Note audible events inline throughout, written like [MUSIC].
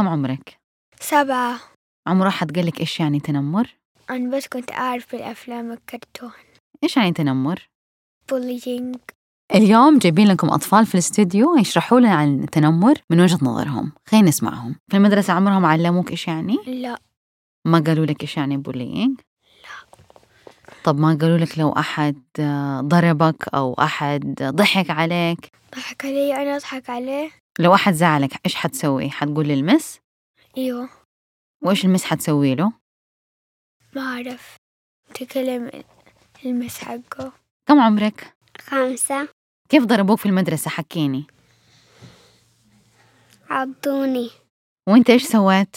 كم عمرك؟ سبعة عمر أحد قال لك إيش يعني تنمر؟ أنا بس كنت أعرف الأفلام الكرتون إيش يعني تنمر؟ بولينج اليوم جايبين لكم أطفال في الاستوديو يشرحوا لنا عن التنمر من وجهة نظرهم خلينا نسمعهم في المدرسة عمرهم علموك إيش يعني؟ لا ما قالوا لك إيش يعني bullying؟ طب ما قالوا لك لو أحد ضربك أو أحد ضحك عليك ضحك علي أنا أضحك عليه لو أحد زعلك إيش حتسوي؟ حتقول لل Miss؟ أيوه وإيش ال Miss حتسوي له؟ ما أعرف تكلم ال Miss حقه كم عمرك؟ خمسة كيف ضربوك في المدرسة حكيني عضوني وإنت إيش سويت؟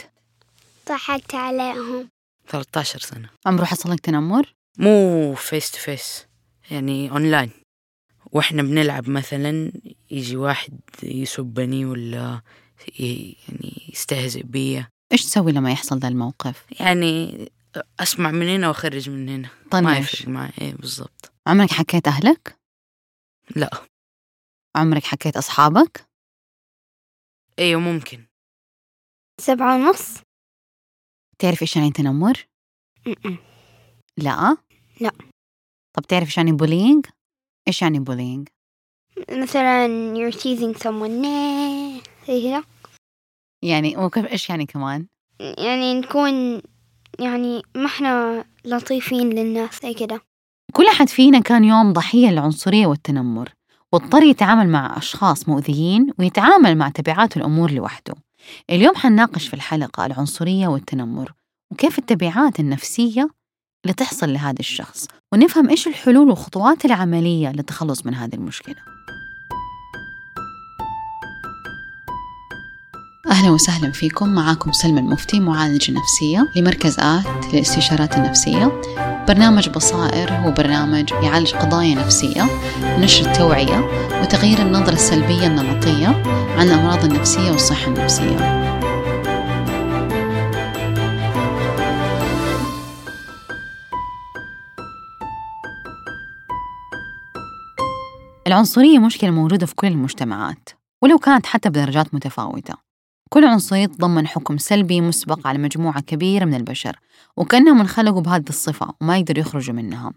ضحكت عليهم 13 سنة عمره حصل لك تنمر؟ مو face to face يعني اونلاين وإحنا بنلعب مثلا يجي واحد يسبني ولا يعني يستهزئ بي إيش تسوي لما يحصل ذا الموقف؟ يعني أسمع من هنا وأخرج من هنا ما طنش يفرق معي إيه بالضبط عمرك حكيت أهلك؟ لا عمرك حكيت أصحابك؟ أيوه ممكن سبعة ونص تعرف إيش يعني تنمر؟ لا؟ لا. طب تعرف إيش يعني bullying؟ إيش يعني bullying؟ مثلا you're teasing someone. زي كذا يعني وكيف إيش يعني كمان؟ يعني نكون يعني ما إحنا لطيفين للناس زي كده كل أحد فينا كان يوم ضحية للعنصرية والتنمر واضطر يتعامل مع أشخاص مؤذيين ويتعامل مع تبعات الأمور لوحده اليوم حنناقش في الحلقة العنصرية والتنمر وكيف التبعات النفسية اللي تحصل لهذا الشخص ونفهم إيش الحلول والخطوات العملية للتخلص من هذه المشكلة أهلا وسهلا فيكم. معاكم سلمى المفتي معالجة نفسية لمركز آت للاستشارات النفسية. برنامج بصائر هو برنامج يعالج قضايا نفسية ونشر التوعية وتغيير النظرة السلبية النمطية عن الأمراض النفسية والصحة النفسية. العنصرية مشكلة موجودة في كل المجتمعات ولو كانت حتى بدرجات متفاوتة. كل عنصرية تضمن حكم سلبي مسبق على مجموعة كبيرة من البشر وكأنهم انخلقوا بهذه الصفة وما يقدروا يخرجوا منها.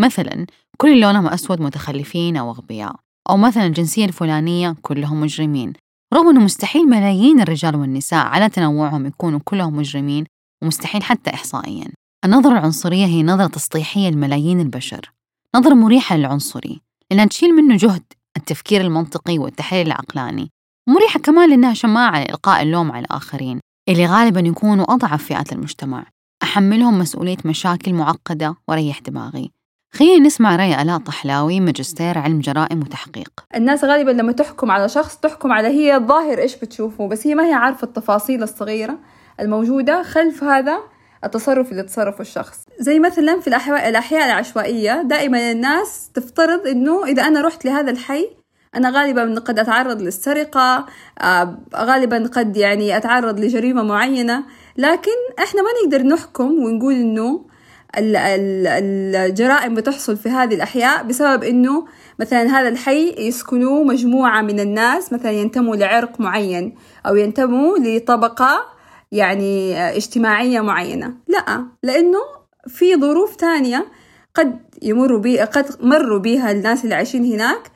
مثلا كل اللي لونهم أسود متخلفين أو أغبياء أو مثلا الجنسية الفلانية كلهم مجرمين. رغم أنه مستحيل ملايين الرجال والنساء على تنوعهم يكونوا كلهم مجرمين ومستحيل حتى إحصائيا. النظرة العنصرية هي نظرة تسطيحية لملايين البشر. نظرة مريحة للعنصري لأنها تشيل منه جهد التفكير المنطقي والتحليل العقلاني. ومريحة كمان لأنها شماعة لإلقاء اللوم على الآخرين اللي غالبا يكونوا أضعف فئات المجتمع. أحملهم مسؤولية مشاكل معقدة وريح دماغي. خلينا نسمع رأي آلاء طحلاوي ماجستير علم جرائم وتحقيق. الناس غالبا لما تحكم على شخص تحكم على هي الظاهر إيش بتشوفه بس هي ما هي عارفة التفاصيل الصغيرة الموجودة خلف هذا التصرف اللي تصرفه الشخص. زي مثلا في الأحياء, العشوائية دائما الناس تفترض إنه إذا أنا رحت لهذا الحي أنا غالبا قد أتعرض للسرقة آه، غالبا قد يعني أتعرض لجريمة معينة لكن إحنا ما نقدر نحكم ونقول إنه ال- ال- الجرائم بتحصل في هذه الأحياء بسبب إنه مثلا هذا الحي يسكنوه مجموعة من الناس مثلا ينتموا لعرق معين أو ينتموا لطبقة يعني آه، اجتماعية معينة. لا لأنه في ظروف تانية قد يمروا بي قد مروا بيها الناس اللي عايشين هناك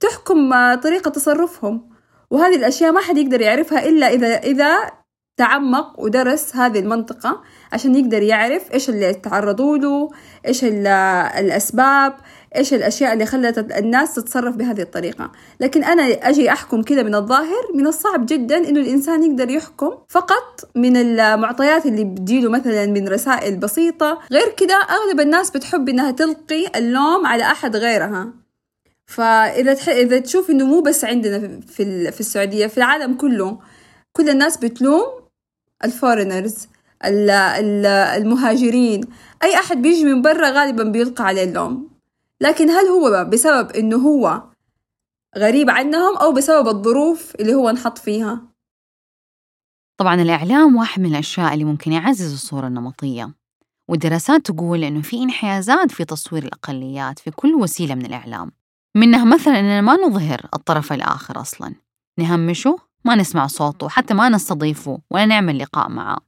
تحكم آه، طريقة تصرفهم. وهذه الأشياء ما حد يقدر يعرفها إلا إذا إذا تعمق ودرس هذه المنطقة عشان يقدر يعرف إيش اللي تعرضوا له إيش ال- الأسباب إيش الأشياء اللي خلت الناس تتصرف بهذه الطريقة. لكن أنا أجي أحكم كده من الظاهر من الصعب جدا إنه الإنسان يقدر يحكم فقط من المعطيات اللي بتجيله مثلا من رسائل بسيطة. غير كده أغلب الناس بتحب إنها تلقي اللوم على أحد غيرها. فإذا تح... إذا تشوف إنه مو بس عندنا في- ال- في السعودية في العالم كله كل الناس بتلوم الفورنرز ال- ال- المهاجرين. أي أحد بيجي من برا غالبا بيلقى عليه اللوم. لكن هل هو بسبب إنه هو غريب عنهم أو بسبب الظروف اللي هو انحط فيها؟ طبعا الإعلام واحد من الأشياء اللي ممكن يعزز الصورة النمطية. والدراسات تقول إنه في انحيازات في تصوير الأقليات في كل وسيلة من الإعلام. منها مثلا إننا ما نظهر الطرف الآخر أصلا. نهمشه ما نسمع صوته حتى ما نستضيفه ولا نعمل لقاء معه.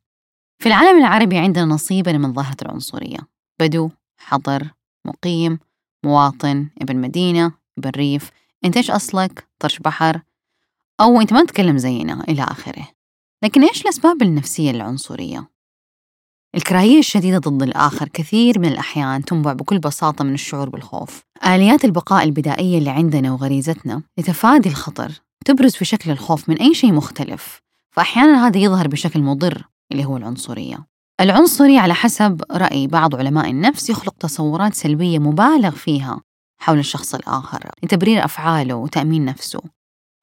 في العالم العربي عندنا نصيبا من ظاهرة العنصرية بدو حضر مقيم مواطن ابن مدينة ابن ريف. أنت إيش أصلك؟ طرش بحر. أو أنت ما تتكلم زينا إلى آخره. لكن إيش الأسباب النفسية للعنصرية؟ الكراهية الشديدة ضد الآخر كثير من الأحيان تنبع بكل بساطة من الشعور بالخوف. آليات البقاء البدائية اللي عندنا وغريزتنا لتفادي الخطر تبرز في شكل الخوف من أي شيء مختلف فأحيانا هذا يظهر بشكل مضر اللي هو العنصرية. العنصري على حسب رأي بعض علماء النفس يخلق تصورات سلبية مبالغ فيها حول الشخص الآخر لتبرير أفعاله وتأمين نفسه.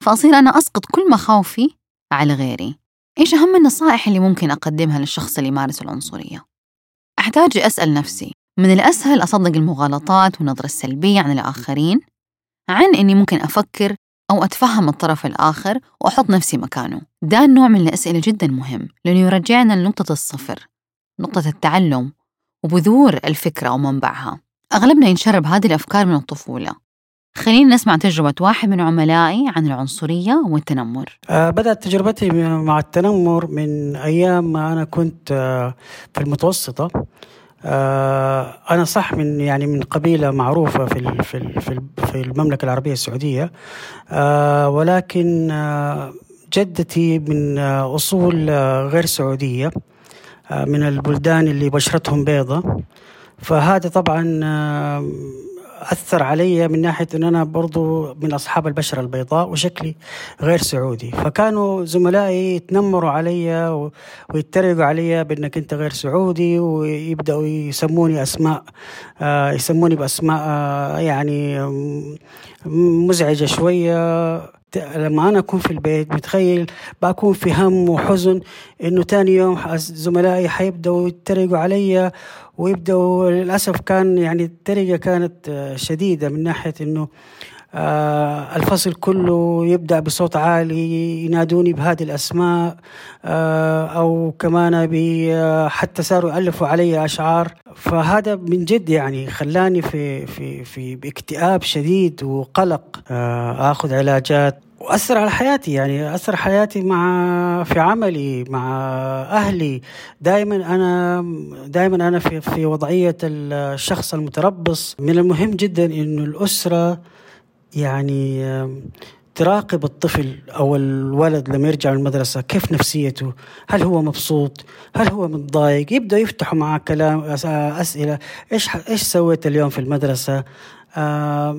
فأصير أنا أسقط كل مخاوفي على غيري. إيش أهم النصائح اللي ممكن أقدمها للشخص اللي يمارس العنصرية؟ أحتاج أسأل نفسي من الأسهل أصدق المغالطات والنظرة السلبية عن الآخرين عن إني ممكن أفكر أو أتفهم الطرف الآخر وأحط نفسي مكانه. ده النوع من الأسئلة جدا مهم لأنه يرجعنا لنقطة الصفر نقطة التعلم وبذور الفكرة ومنبعها. أغلبنا ينشرب هذه الأفكار من الطفولة. خلينا نسمع تجربة واحد من عملائي عن العنصرية والتنمر. آه بدأت تجربتي مع التنمر من أيام ما أنا كنت آه في المتوسطة. آه أنا صح من يعني من قبيلة معروفة في في في المملكة العربية السعودية. ولكن جدتي من أصول غير سعودية من البلدان اللي بشرتهم بيضة. فهذا طبعا أثر علي من ناحية أن أنا برضو من أصحاب البشرة البيضاء وشكلي غير سعودي. فكانوا زملائي يتنمروا علي ويتريقوا علي بأنك أنت غير سعودي ويبدأوا يسموني أسماء آه يسموني بأسماء آه يعني مزعجة شوية. لما أنا أكون في البيت متخيل بكون في هم وحزن إنه تاني يوم زملائي حيبدأوا يتريقوا علي ويبدأوا للأسف كان يعني التريقة كانت شديدة من ناحية إنه آه الفصل كله يبدأ بصوت عالي ينادوني بهذه الأسماء آه أو كمان آه، حتى صاروا يألفوا علي أشعار. فهذا من جد يعني خلاني في في في باكتئاب شديد وقلق آه آخذ علاجات. وأثر على حياتي يعني أثر حياتي مع في عملي مع أهلي. دائما أنا دائما أنا في في وضعية الشخص المتربص. من المهم جدا إنه الأسرة يعني تراقب الطفل أو الولد لما يرجع من المدرسة كيف نفسيته؟ هل هو مبسوط؟ هل هو متضايق؟ يبداوا يفتحوا معاه كلام أسئلة إيش إيش سويت اليوم في المدرسة؟ آه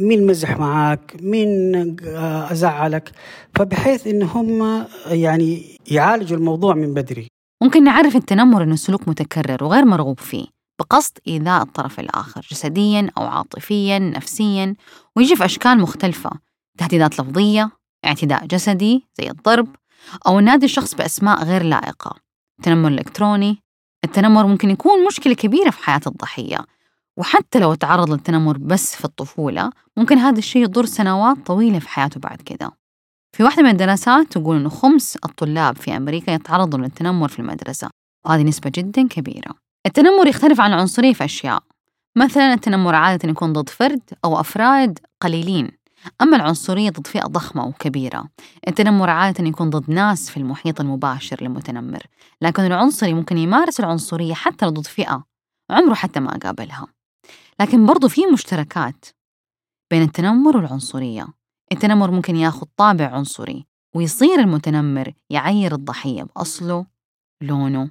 مين مزح معك مين آه أزعلك فبحيث إن هم يعني يعالجوا الموضوع من بدري ممكن نعرف التنمر إنه سلوك متكرر وغير مرغوب فيه بقصد إيذاء الطرف الآخر جسديا أو عاطفيا نفسيا ويجي في أشكال مختلفة تهديدات لفظية اعتداء جسدي زي الضرب أو نادي الشخص بأسماء غير لائقة. التنمر الإلكتروني التنمر ممكن يكون مشكلة كبيرة في حياة الضحية وحتى لو تعرض للتنمر بس في الطفولة ممكن هذا الشيء يضر سنوات طويلة في حياته بعد كده. في واحدة من الدراسات تقول إنه خمس الطلاب في أمريكا يتعرضوا للتنمر في المدرسة وهذه نسبة جدا كبيرة. التنمر يختلف عن العنصرية في أشياء. مثلا التنمر عادة يكون ضد فرد أو أفراد قليلين أما العنصرية ضد فئة ضخمة وكبيرة. التنمر عادة يكون ضد ناس في المحيط المباشر للمتنمر لكن العنصري ممكن يمارس العنصرية حتى لو ضد فئة عمره حتى ما قابلها. لكن برضو في مشتركات بين التنمر والعنصرية. التنمر ممكن ياخذ طابع عنصري ويصير المتنمر يعير الضحية بأصله لونه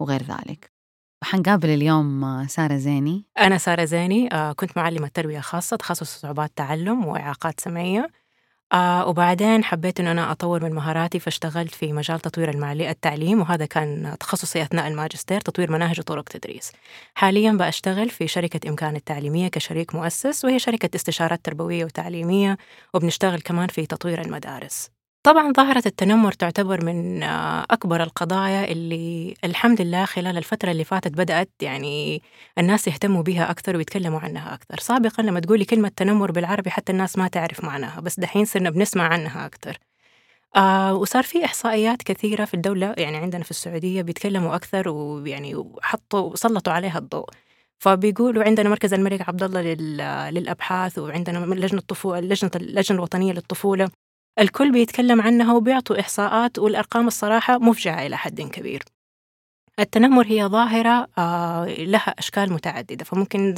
وغير ذلك. وحنقابل اليوم سارة زيني. أنا سارة زيني آه، كنت معلمة تربية خاصة تخصص صعوبات تعلم وإعاقات سمعية. آه وبعدين حبيت إنه أنا أطور من مهاراتي فاشتغلت في مجال تطوير التعليم وهذا كان تخصصي أثناء الماجستير تطوير مناهج وطرق تدريس. حاليا بأشتغل في شركة إمكان التعليمية كشريك مؤسس وهي شركة استشارات تربوية وتعليمية وبنشتغل كمان في تطوير المدارس. طبعا ظاهرة التنمر تعتبر من آه، أكبر القضايا اللي الحمد لله خلال الفترة اللي فاتت بدأت يعني الناس يهتموا بها أكثر ويتكلموا عنها أكثر. سابقا لما تقولي كلمة تنمر بالعربي حتى الناس ما تعرف معناها بس دحين صرنا بنسمع عنها أكثر. آه وصار في إحصائيات كثيرة في الدولة يعني عندنا في السعودية بيتكلموا أكثر ويعني وحطوا سلطوا عليها الضوء. فبيقولوا عندنا مركز الملك عبد الله للأبحاث وعندنا لجنة الطفوله لجنة اللجنه الوطنية للطفولة. الكل بيتكلم عنها وبيعطوا إحصاءات والأرقام الصراحة مفجعة إلى حد كبير. التنمر هي ظاهرة آه، لها أشكال متعددة فممكن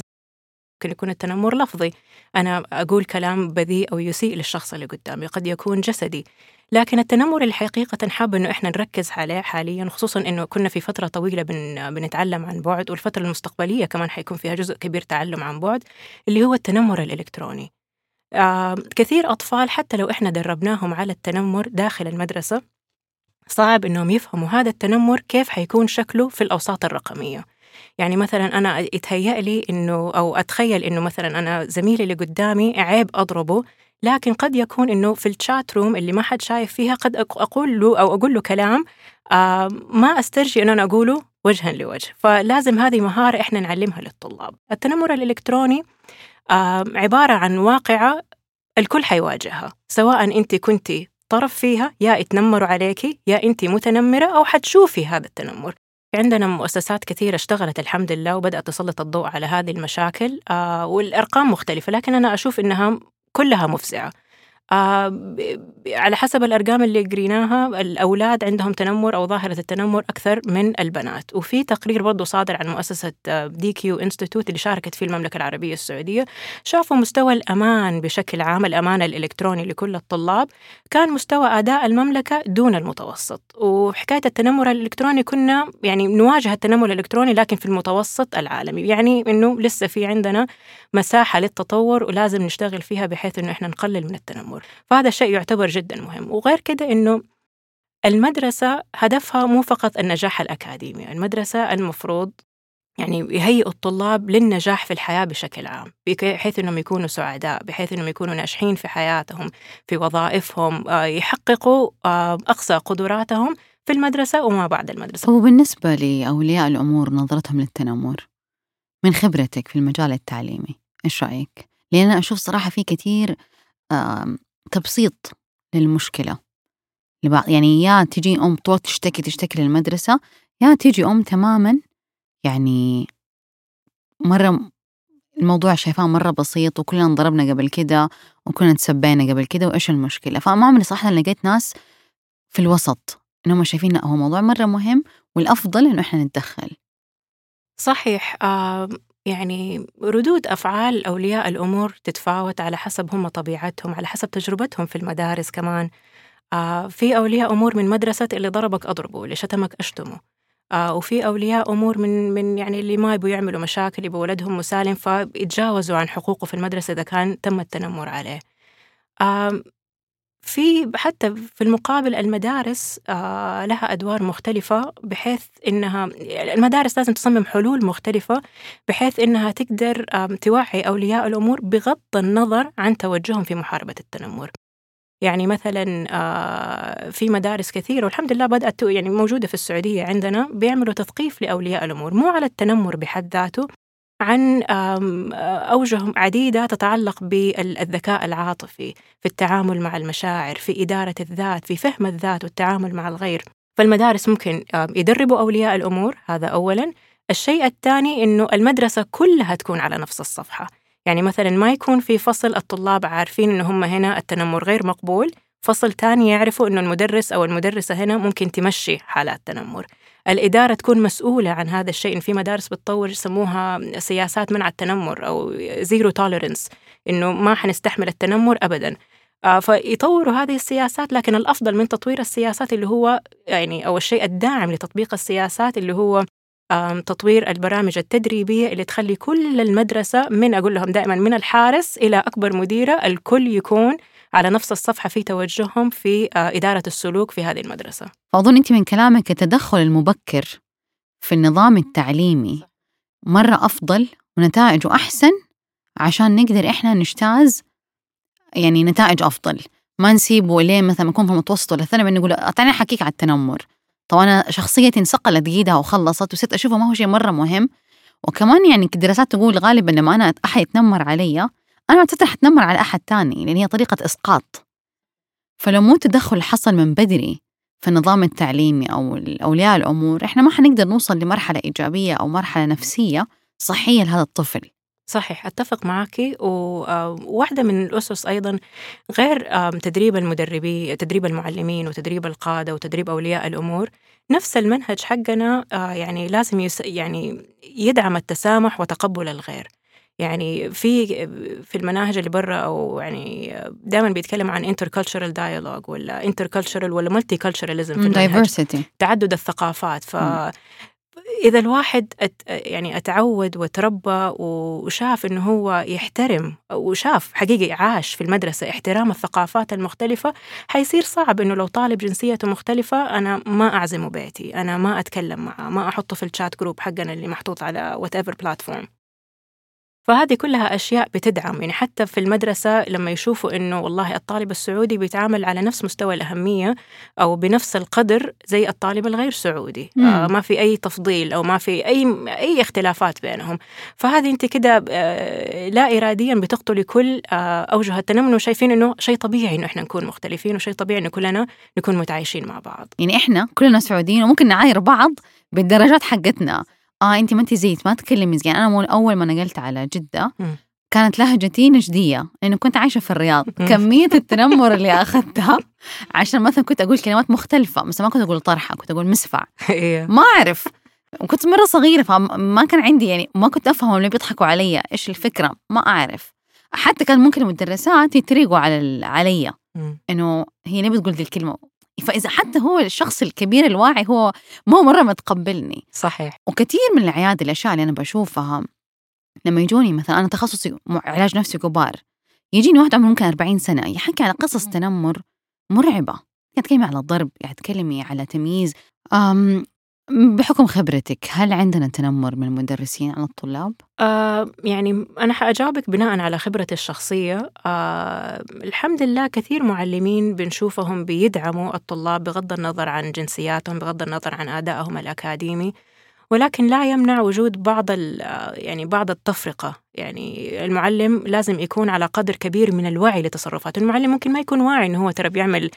ممكن يكون التنمر لفظي. أنا أقول كلام بذيء أو يسيء للشخص اللي قدامي قد يكون جسدي. لكن التنمر اللي حقيقة حابة إنه إحنا نركز عليه حاليا خصوصا إنه كنا في فترة طويلة بن بنتعلم عن بعد والفترة المستقبلية كمان حيكون فيها جزء كبير تعلم عن بعد اللي هو التنمر الإلكتروني. كثير أطفال حتى لو إحنا دربناهم على التنمر داخل المدرسة صعب إنهم يفهموا هذا التنمر كيف حيكون شكله في الأوساط الرقمية. يعني مثلا أنا يتهيأ لي إنه أو أتخيل إنه مثلا أنا زميلي اللي قدامي عيب أضربه لكن قد يكون إنه في الشات روم اللي ما حد شايف فيها قد أقول له أو أقول له كلام ما أسترجي إنه أنا أقوله وجها لوجه. فلازم هذه مهارة إحنا نعلمها للطلاب. التنمر الإلكتروني آه عبارة عن واقعة الكل حيواجهها سواء أنت كنتي طرف فيها يا يتنمروا عليكي يا أنت متنمرة أو حتشوفي هذا التنمر. عندنا مؤسسات كثيرة اشتغلت الحمد لله وبدأت تسلط الضوء على هذه المشاكل آه والأرقام مختلفة لكن أنا أشوف إنها كلها مفزعة. على حسب الأرقام اللي قريناها الأولاد عندهم تنمر أو ظاهرة التنمر أكثر من البنات. وفي تقرير برضو صادر عن مؤسسة DQ Institute اللي شاركت فيه المملكة العربية السعودية شافوا مستوى الأمان بشكل عام الأمان الإلكتروني لكل الطلاب كان مستوى أداء المملكة دون المتوسط. وحكاية التنمر الإلكتروني كنا يعني نواجه التنمر الإلكتروني لكن في المتوسط العالمي. يعني إنه لسه في عندنا مساحة للتطور ولازم نشتغل فيها بحيث إنه إحنا نقلل من التنمر. فهذا الشيء يعتبر جدا مهم وغير كده إنه المدرسة هدفها مو فقط النجاح الأكاديمي المدرسة المفروض يعني يهيئوا الطلاب للنجاح في الحياة بشكل عام بحيث أنهم يكونوا سعداء بحيث أنهم يكونوا ناجحين في حياتهم في وظائفهم يحققوا أقصى قدراتهم في المدرسة وما بعد المدرسة وبالنسبة لأولياء الأمور نظرتهم للتنمر من خبرتك في المجال التعليمي إيش رأيك؟ لأن أنا أشوف صراحة في كثير تبسيط للمشكلة. يعني يا تجي أم طول تشتكي تشتكي للمدرسة يا تيجي أم تماما يعني مرة الموضوع شايفاه مرة بسيط وكلنا انضربنا قبل كده وكلنا تسبينا قبل كده وإيش المشكلة؟ فما عمري صراحة لقيت ناس في الوسط إنهم شايفين لا هو موضوع مرة مهم والأفضل إنه إحنا نتدخل. صحيح آه يعني ردود أفعال أولياء الأمور تتفاوت على حسب هم طبيعتهم على حسب تجربتهم في المدارس كمان. آه في أولياء أمور من مدرسة اللي ضربك أضربه اللي شتمك أشتمه. آه وفي أولياء أمور من من يعني اللي ما يبوا يعملوا مشاكل يبوا ولدهم مسالم فيتجاوزوا عن حقوقه في المدرسة إذا كان تم التنمر عليه. آه في حتى في المقابل المدارس آه لها أدوار مختلفة بحيث إنها المدارس لازم تصمم حلول مختلفة بحيث إنها تقدر توعي أولياء الأمور بغض النظر عن توجههم في محاربة التنمر. يعني مثلا آه في مدارس كثيرة والحمد لله بدأت يعني موجودة في السعودية عندنا بيعملوا تثقيف لأولياء الأمور مو على التنمر بحد ذاته عن أوجه عديدة تتعلق بالذكاء العاطفي في التعامل مع المشاعر في إدارة الذات في فهم الذات والتعامل مع الغير. فالمدارس ممكن يدربوا أولياء الأمور هذا أولاً. الشيء الثاني إنه المدرسة كلها تكون على نفس الصفحة. يعني مثلا ما يكون في فصل الطلاب عارفين إنه هم هنا التنمر غير مقبول. فصل تاني يعرفوا إنه المدرس أو المدرسة هنا ممكن تمشي حالات تنمر. الإدارة تكون مسؤولة عن هذا الشيء في مدارس بتطور يسموها سياسات منع التنمر أو zero tolerance إنه ما حنستحمل التنمر أبدا. آه، فيطوروا هذه السياسات لكن الأفضل من تطوير السياسات اللي هو يعني أو الشيء الداعم لتطبيق السياسات اللي هو تطوير البرامج التدريبية اللي تخلي كل المدرسة من أقول لهم دائما من الحارس إلى أكبر مديرة الكل يكون على نفس الصفحة في توجههم في آه، إدارة السلوك في هذه المدرسة. أظن أنت من كلامك التدخل المبكر في النظام التعليمي مرة أفضل ونتائجه أحسن عشان نقدر إحنا نجتاز يعني نتائج أفضل. ما نسيبه لين مثلا نكون في المتوسط ولا الثانوي نقول تعالي أحكيك على التنمر. طب أنا شخصيتي انصقلت قيدها وخلصت وصرت أشوفه ما هو شيء مرة مهم. وكمان يعني الدراسات تقول غالبا لما أنا أحد يتنمر علي أنا أعتقد حتنمر على أحد تاني لأن هي طريقة إسقاط. فلو مو تدخل حصل من بدري في النظام التعليمي أو أولياء الأمور إحنا ما حنقدر نوصل لمرحلة إيجابية أو مرحلة نفسية صحية لهذا الطفل. صحيح أتفق معك وواحدة من الأسس أيضا غير تدريب المدربين تدريب المعلمين وتدريب القادة وتدريب أولياء الأمور نفس المنهج حقنا آه، يعني لازم يعني يدعم التسامح وتقبل الغير. يعني في في المناهج اللي برا أو يعني دائما بيتكلم عن intercultural dialogue ولا intercultural ولا multiculturalism في diversity. تعدد الثقافات. ف. إذا الواحد أت يعني أتعود وتربى وشاف إنه هو يحترم وشاف حقيقي عاش في المدرسة احترام الثقافات المختلفة حيصير صعب إنه لو طالب جنسيته مختلفة أنا ما أعزمه بيتي أنا ما أتكلم معه ما أحطه في الشات جروب حقنا اللي محطوط على whatever platform. فهذه كلها أشياء بتدعم. يعني حتى في المدرسة لما يشوفوا إنه والله الطالب السعودي بيتعامل على نفس مستوى الأهمية أو بنفس القدر زي الطالب الغير سعودي. آه ما في أي تفضيل أو ما في أي أي اختلافات بينهم. فهذه أنت كده آه لا إراديا بتقتلي كل آه أوجه التنمر وشايفين إنه شيء طبيعي إنه إحنا نكون مختلفين وشيء طبيعي إنه كلنا نكون متعايشين مع بعض. يعني إحنا كلنا سعوديين وممكن نعاير بعض بالدرجات حقتنا. آه انت ما انت زيت ما تكلمي زي أنا أول ما نقلت على جدة. كانت لهجتي نجدية لأنه كنت عايشة في الرياض. كمية [LAUGHS] التنمر اللي أخذتها عشان مثلا كنت أقول كلمات مختلفة مثلا ما كنت أقول طرحة كنت أقول مسفع إيه. ما أعرف وكنت مرة صغيرة فما كان عندي يعني ما كنت أفهم اللي بيضحكوا علي إيش الفكرة ما أعرف حتى كان ممكن المدرسات يتريقوا على علي. إنه هي ليه بتقول دي الكلمة فإذا حتى هو الشخص الكبير الواعي هو ما هو مرة متقبلني. صحيح. وكثير من العيادة الأشياء اللي أنا بشوفها لما يجوني مثلا أنا تخصصي علاج نفسي كبار يجيني واحد عمره ممكن 40 سنة يحكي على قصص تنمر مرعبة. قاعد تكلمي على ضرب قاعد تكلمي على تمييز. أم بحكم خبرتك هل عندنا تنمر من المدرسين على الطلاب؟ آه يعني أنا حأجاوبك بناء على خبرتي الشخصية آه الحمد لله كثير معلمين بنشوفهم بيدعموا الطلاب بغض النظر عن جنسياتهم بغض النظر عن أدائهم الأكاديمي ولكن لا يمنع وجود بعض يعني بعض التفرقة. يعني المعلم لازم يكون على قدر كبير من الوعي لتصرفاته. المعلم ممكن ما يكون واعي إنه هو ترى بيعمل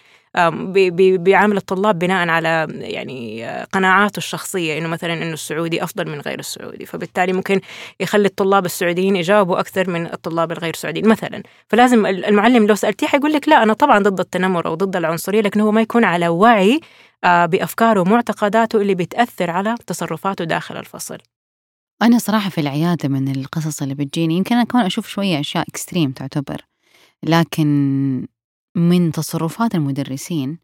بيعامل الطلاب بناء على يعني آه، قناعاته الشخصية إنه مثلا إنه السعودي أفضل من غير السعودي. فبالتالي ممكن يخلي الطلاب السعوديين يجاوبوا أكثر من الطلاب الغير سعوديين مثلا. فلازم ال- المعلم لو سألتيه حيقول لك لا أنا طبعا ضد التنمر أو ضد العنصرية لكن هو ما يكون على وعي بأفكاره ومعتقداته اللي بتأثر على تصرفاته داخل الفصل. أنا صراحة في العيادة من القصص اللي بتجيني يمكن أنا كمان أشوف شوية أشياء إكستريم تعتبر لكن من تصرفات المدرسين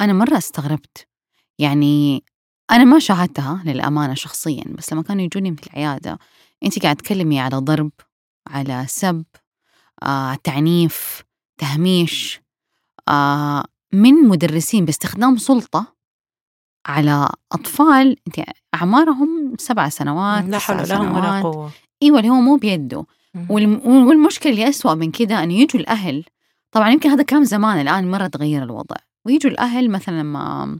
أنا مرة استغربت. يعني أنا ما شاهدتها للأمانة شخصيا بس لما كانوا يجوني في العيادة أنت قاعد تكلمي على ضرب على سب آه، تعنيف تهميش آه، من مدرسين باستخدام سلطة على أطفال أنت أعمارهم سبع سنوات لا حول لهم ولا قوة. إيوه اللي هو مو بيده. مم. والم- والمشكلة اللي أسوأ من كده انه يجوا الأهل طبعا يمكن هذا كان زمان الآن مرة تغير الوضع. ويجوا الأهل مثلا لما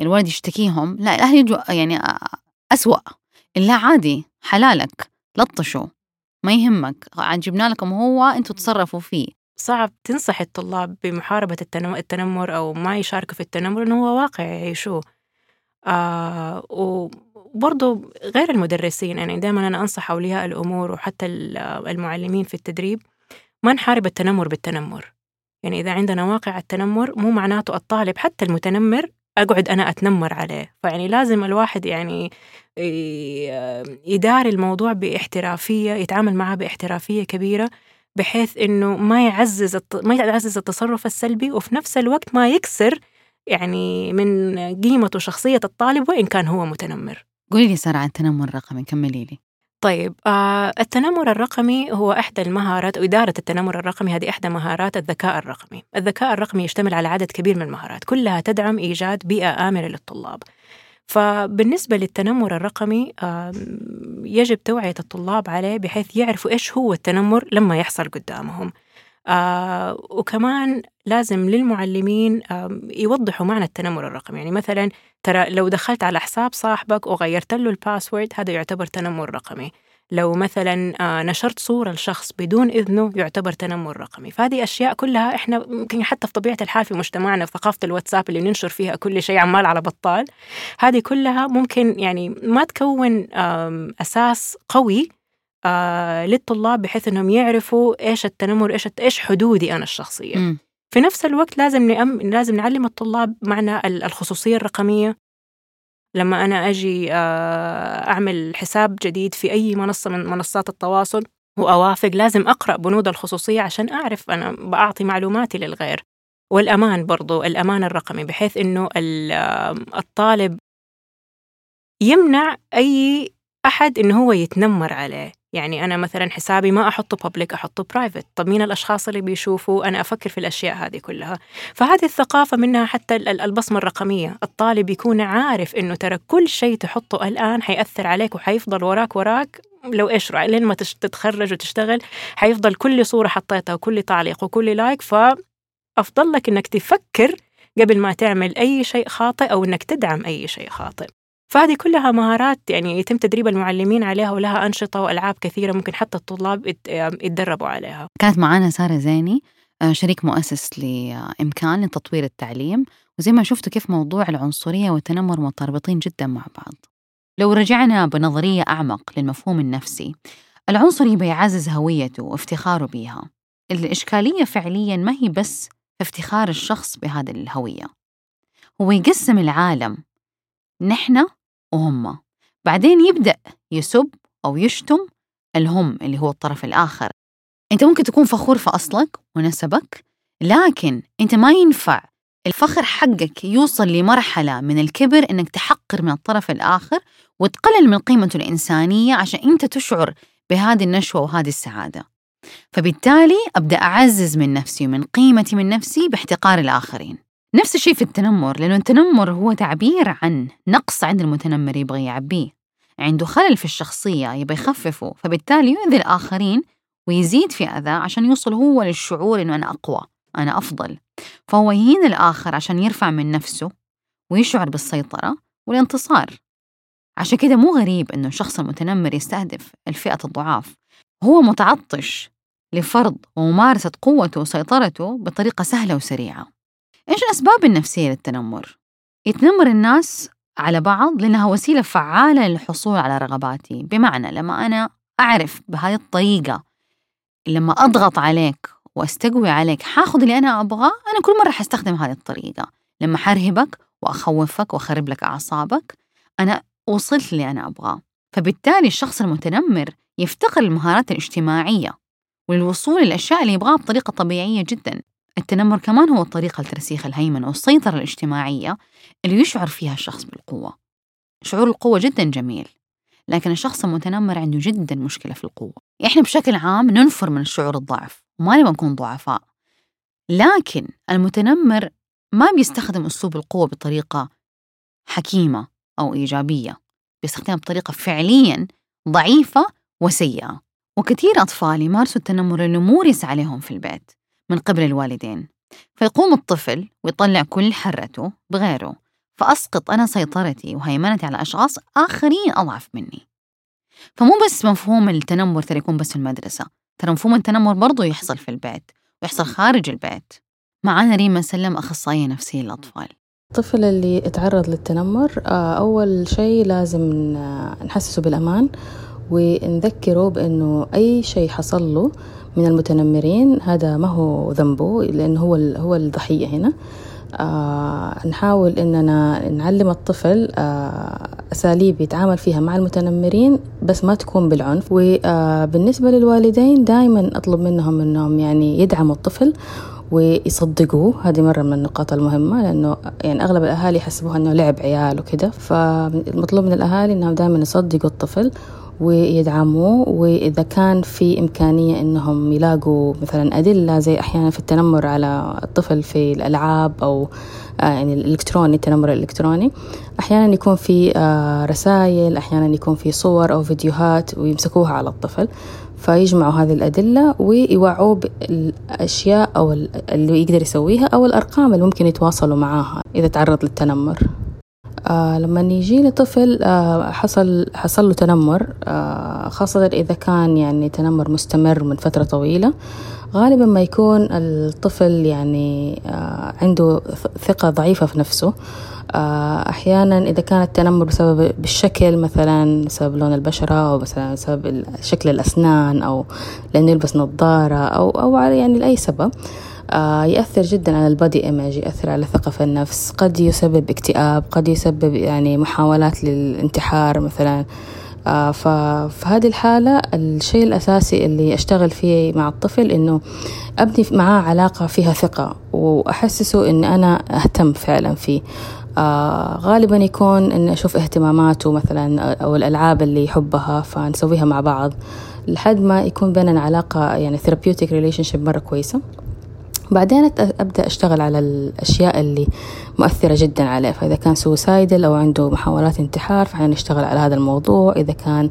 الولد يشتكيهم لا الأهل يجوا يعني أسوأ. لا عادي حلالك لطشوا ما يهمك جبنا لكم هو أنتوا تصرفوا فيه. صعب تنصح الطلاب بمحاربة التنم- التنمر أو ما يشاركوا في التنمر إنه هو واقع يعيشوه. آه وبرضه غير المدرسين يعني دائما أنا أنصح أولياء الأمور وحتى ال- المعلمين في التدريب ما نحارب التنمر بالتنمر. يعني إذا عندنا واقع التنمر مو معناته الطالب حتى المتنمر أقعد أنا أتنمر عليه. فيعني لازم الواحد يعني ي- يداري الموضوع باحترافية يتعامل معه باحترافية كبيرة بحيث إنه ما يعزز الت... ما يعزز التصرف السلبي وفي نفس الوقت ما يكسر يعني من قيمة وشخصية الطالب وإن كان هو متنمر. قولي لي سارة عن التنمر الرقمي كملي لي. طيب آه التنمر الرقمي هو إحدى المهارات وإدارة التنمر الرقمي هذه إحدى مهارات الذكاء الرقمي. الذكاء الرقمي يشتمل على عدد كبير من المهارات كلها تدعم إيجاد بيئة آمنة للطلاب. فبالنسبة للتنمر الرقمي يجب توعية الطلاب عليه بحيث يعرفوا إيش هو التنمر لما يحصل قدامهم. آه وكمان لازم للمعلمين يوضحوا معنى التنمر الرقمي. يعني مثلا ترى لو دخلت على حساب صاحبك وغيرت له الباسورد هذا يعتبر تنمر رقمي. لو مثلا آه، نشرت صورة لشخص بدون إذنه يعتبر تنمر رقمي. فهذه أشياء كلها إحنا ممكن حتى في طبيعة الحال في مجتمعنا في ثقافة الواتساب اللي ننشر فيها كل شيء عمال على بطال هذه كلها ممكن يعني ما تكون أساس قوي آه للطلاب بحيث إنهم يعرفوا إيش التنمر إيش إيش حدودي أنا الشخصية. مم. في نفس الوقت لازم نأم... لازم نعلم الطلاب معنى ال- الخصوصية الرقمية. لما أنا أجي آه، أعمل حساب جديد في أي منصة من منصات التواصل وأوافق لازم أقرأ بنود الخصوصية عشان أعرف أنا بعطي معلوماتي للغير. والأمان برضو الأمان الرقمي بحيث آه، الطالب يمنع أي أحد إنه هو يتنمر عليه. يعني أنا مثلا حسابي ما أحطه بابليك أحطه برايفت طب مين الأشخاص اللي بيشوفوا؟ أنا أفكر في الأشياء هذه كلها. فهذه الثقافة منها حتى ال- ال- البصمة الرقمية. الطالب يكون عارف إنه ترى كل شيء تحطه الآن حيأثر عليك وحيفضل وراك وراك. لو إيش رأي؟ لين ما تتخرج وتشتغل حيفضل كل صورة حطيتها وكل تعليق وكل لايك فافضل لك إنك تفكر قبل ما تعمل أي شيء خاطئ أو إنك تدعم أي شيء خاطئ. فهذه كلها مهارات يعني يتم تدريب المعلمين عليها ولها أنشطة وألعاب كثيرة ممكن حتى الطلاب يت- يتدربوا عليها. كانت معانا سارة زيني آه، شريك مؤسس لإمكان لتطوير التعليم. وزي ما شفتوا كيف موضوع العنصرية والتنمر مترابطين جدا مع بعض. لو رجعنا بنظرية أعمق للمفهوم النفسي العنصري بيعزز هويته وافتخاره بيها. الإشكالية فعليا ما هي بس في افتخار الشخص بهذه الهوية. هو يقسم العالم. نحن وهم. بعدين يبدأ يسب أو يشتم الهم اللي هو الطرف الآخر. أنت ممكن تكون فخور في أصلك ونسبك لكن أنت ما ينفع الفخر حقك يوصل لمرحلة من الكبر إنك تحقر من الطرف الآخر وتقلل من قيمته الإنسانية عشان أنت تشعر بهذه النشوة وهذه السعادة. فبالتالي أبدأ أعزز من نفسي ومن قيمتي من نفسي باحتقار الآخرين. نفس الشيء في التنمر لأنه التنمر هو تعبير عن نقص عند المتنمر يبغى يعبيه. عنده خلل في الشخصية يبغى يخففه فبالتالي يؤذي الآخرين ويزيد في أذى عشان يوصل هو للشعور إنه أنا أقوى أنا أفضل. فهو يهين الآخر عشان يرفع من نفسه ويشعر بالسيطرة والانتصار. عشان كده مو غريب إنه الشخص المتنمر يستهدف الفئة الضعاف. هو متعطش لفرض وممارسة قوته وسيطرته بطريقة سهلة وسريعة. إيش الأسباب النفسية للتنمر؟ يتنمر الناس على بعض لأنها وسيلة فعالة للحصول على رغباتي. بمعنى لما أنا أعرف بهذه الطريقة لما أضغط عليك وأستقوي عليك حاخذ اللي أنا أبغاه أنا كل مرة حستخدم هذه الطريقة. لما حرهبك وأخوفك وأخرب لك أعصابك أنا وصلت اللي أنا أبغاه. فبالتالي الشخص المتنمر يفتقر المهارات الاجتماعية وللوصول للأشياء اللي يبغاها بطريقة طبيعية جدا. التنمر كمان هو الطريقة لترسيخ الهيمنة والسيطرة الاجتماعية اللي يشعر فيها الشخص بالقوة. شعور القوة جدا جميل لكن الشخص المتنمر عنده جدا مشكلة في القوة. إحنا بشكل عام ننفر من شعور الضعف وما نبغى نكون ضعفاء لكن المتنمر ما بيستخدم أسلوب القوة بطريقة حكيمة أو إيجابية بيستخدمها بطريقة فعليا ضعيفة وسيئة. وكثير أطفال يمارسوا التنمر اللي مورس عليهم في البيت. من قبل الوالدين. فيقوم الطفل ويطلع كل حرته بغيره فأسقط أنا سيطرتي وهيمنتي على أشخاص آخرين أضعف مني. فمو بس مفهوم التنمر ترى يكون بس في المدرسة ترى مفهوم التنمر برضو يحصل في البيت ويحصل خارج البيت. معانا ريما سلم أخصائية نفسية للأطفال. الطفل اللي يتعرض للتنمر آه، أول شيء لازم نحسسه بالأمان ونذكره بأنه أي شيء حصل له من المتنمرين. هذا ما هو ذنبه لأنه هو هو الضحية هنا. آه نحاول إننا نعلم الطفل آه أساليب يتعامل فيها مع المتنمرين بس ما تكون بالعنف. وبالنسبة للوالدين دائما أطلب منهم إنهم يعني يدعموا الطفل ويصدقوه. هذه مرة من النقاط المهمة لأنه يعني أغلب الأهالي يحسبوها إنه لعب عيال وكذا فالمطلوب من الأهالي إنهم دائما يصدقوا الطفل ويدعموه وإذا كان في إمكانية إنهم يلاقوا مثلا أدلة زي أحيانا في التنمر على الطفل في الألعاب أو آه، يعني الإلكتروني التنمر الإلكتروني أحيانا يكون في آه، رسائل أحيانا يكون في صور أو فيديوهات ويمسكوها على الطفل فيجمعوا هذه الأدلة ويوعوه بالأشياء أو ال- اللي يقدر يسويها أو الأرقام اللي ممكن يتواصلوا معاها إذا تعرض للتنمر. آه لما يجي لي طفل آه حصل حصل له تنمر آه خاصة إذا كان يعني تنمر مستمر من فترة طويلة غالبا ما يكون الطفل يعني آه عنده ثقة ضعيفة في نفسه. آه أحيانا إذا كان التنمر بسبب بالشكل مثلا بسبب لون البشرة أو مثلا بسبب شكل الأسنان أو لأنه يلبس نظارة أو أو يعني لأي سبب. يأثر جدا على البادي إيمج يأثر على الثقة في النفس قد يسبب اكتئاب قد يسبب يعني محاولات للانتحار مثلا. آه ففي هذه الحالة الشيء الأساسي اللي أشتغل فيه مع الطفل إنه أبني معاه علاقة فيها ثقة وأحسسه إن أنا أهتم فعلا فيه. آه غالبا يكون إني أشوف اهتماماته مثلا أو الألعاب اللي يحبها فنسويها مع بعض. لحد ما يكون بيننا علاقة يعني therapeutic relationship مرة كويسة. بعدين أبدأ أشتغل على الأشياء اللي مؤثرة جدا عليه. فإذا كان suicidal أو عنده محاولات انتحار فإحنا نشتغل على هذا الموضوع. إذا كان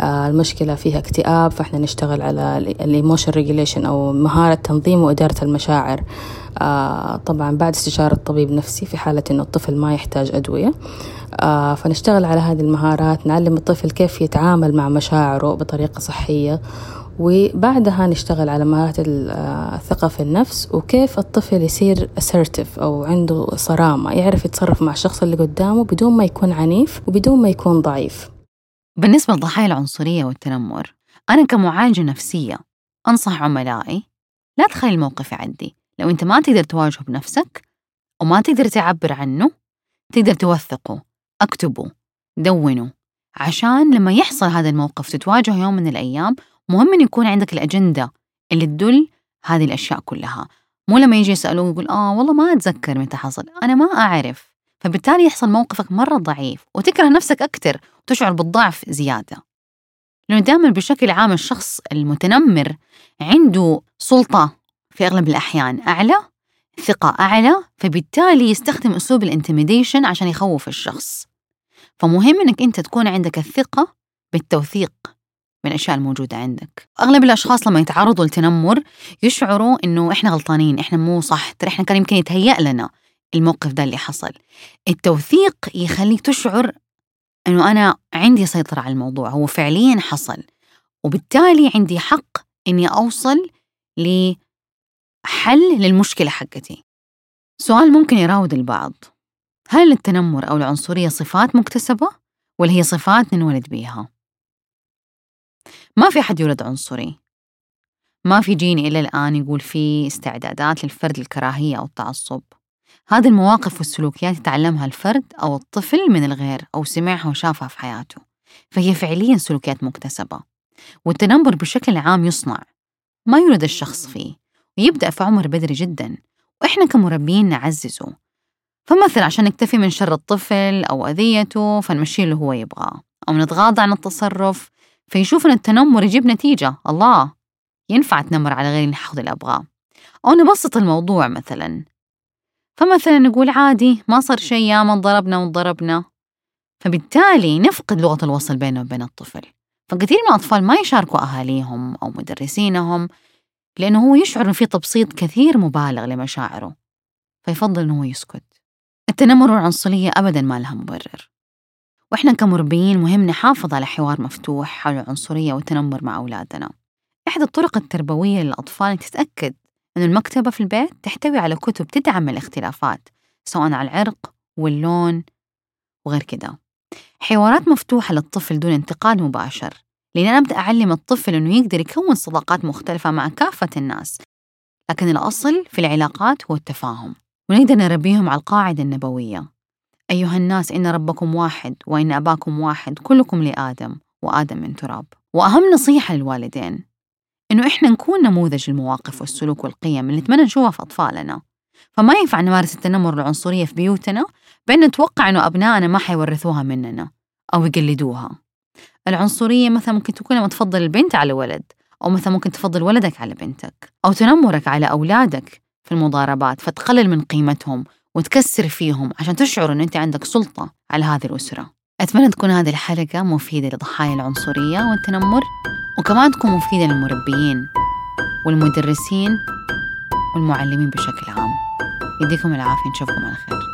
آه، المشكلة فيها اكتئاب فإحنا نشتغل على ال emotion regulation أو مهارة تنظيم وإدارة المشاعر. آه، طبعا بعد استشارة طبيب نفسي في حالة إنه الطفل ما يحتاج أدوية. آه، فنشتغل على هذه المهارات نعلم الطفل كيف يتعامل مع مشاعره بطريقة صحية. وبعدها نشتغل على مهارات الثقة في النفس وكيف الطفل يصير assertive أو عنده صرامة يعرف يتصرف مع الشخص اللي قدامه بدون ما يكون عنيف وبدون ما يكون ضعيف. بالنسبة لضحايا العنصرية والتنمر أنا كمعالجة نفسية أنصح عملائي لا تخلي الموقف يعدي. لو أنت ما تقدر تواجهه بنفسك وما تقدر تعبر عنه تقدر توثقه اكتبه دونه عشان لما يحصل هذا الموقف تتواجه يوم من الأيام مهم إن يكون عندك الأجندة اللي تدل هذه الأشياء كلها. مو لما يجي يسألوه يقول آه والله ما أتذكر متى حصل أنا ما أعرف. فبالتالي يحصل موقفك مرة ضعيف وتكره نفسك أكثر وتشعر بالضعف زيادة. لأنه دائما بشكل عام الشخص المتنمر عنده سلطة في أغلب الأحيان أعلى ثقة أعلى فبالتالي يستخدم أسلوب الانتميديشن عشان يخوف الشخص. فمهم إنك أنت تكون عندك الثقة بالتوثيق من الأشياء الموجودة عندك. أغلب الأشخاص لما يتعرضوا لتنمر يشعروا إنه إحنا غلطانين إحنا مو صح. ترى إحنا كان يمكن يتهيأ لنا الموقف ده اللي حصل. التوثيق يخليك تشعر إنه أنا عندي سيطرة على الموضوع هو فعليا حصل. وبالتالي عندي حق إني أوصل لحل للمشكلة حقتي. سؤال ممكن يراود البعض. هل التنمر أو العنصرية صفات مكتسبة؟ ولا هي صفات ننولد بيها؟ ما في أحد يولد عنصري. ما في جين إلى الآن يقول في استعدادات للفرد الكراهية أو التعصب. هذه المواقف والسلوكيات يتعلمها الفرد أو الطفل من الغير أو سمعها وشافها في حياته. فهي فعليا سلوكيات مكتسبة. والتنمر بشكل عام يصنع. ما يولد الشخص فيه. ويبدأ في عمر بدري جدا. وإحنا كمربيين نعززه. فمثلا عشان نكتفي من شر الطفل أو أذيته فنمشي اللي هو يبغاه. أو نتغاضى عن التصرف. فيشوف إن التنمر يجيب نتيجة. الله. ينفع تنمر على غيري نحصل اللي أبغاه. أو نبسط الموضوع مثلا. فمثلا نقول عادي ما صار شيء يا ما ضربنا وضربنا فبالتالي نفقد لغة الوصل بينه وبين الطفل. فكثير من الأطفال ما يشاركوا أهاليهم أو مدرسينهم لأنه هو يشعر إن في تبسيط كثير مبالغ لمشاعره. فيفضل إنه هو يسكت. التنمر والعنصرية أبدا ما لها مبرر. وإحنا كمربيين مهم نحافظ على حوار مفتوح حول العنصرية والتنمر مع أولادنا. إحدى الطرق التربوية للأطفال تتأكد أن المكتبة في البيت تحتوي على كتب تدعم الاختلافات سواء على العرق واللون وغير كده. حوارات مفتوحة للطفل دون انتقاد مباشر لأن أنا أبدأ أعلم الطفل أنه يقدر يكون صداقات مختلفة مع كافة الناس لكن الأصل في العلاقات هو التفاهم ونقدر نربيهم على القاعدة النبوية. أيها الناس إن ربكم واحد وإن أباكم واحد كلكم لآدم وآدم من تراب. وأهم نصيحة للوالدين إنه إحنا نكون نموذج المواقف والسلوك والقيم اللي نتمنى نشوفها في أطفالنا. فما ينفع نمارس التنمر والعنصرية في بيوتنا بأن نتوقع إنه أبنائنا ما حيورثوها مننا أو يقلدوها. العنصرية مثلا ممكن تكون لما تفضل البنت على ولد أو مثلا ممكن تفضل ولدك على بنتك أو تنمرك على أولادك في المضاربات فتقلل من قيمتهم وتكسر فيهم عشان تشعر أن أنت عندك سلطة على هذه الأسرة. أتمنى تكون هذه الحلقة مفيدة لضحايا العنصرية والتنمر وكمان تكون مفيدة للمربيين والمدرسين والمعلمين بشكل عام. يديكم العافية نشوفكم على خير.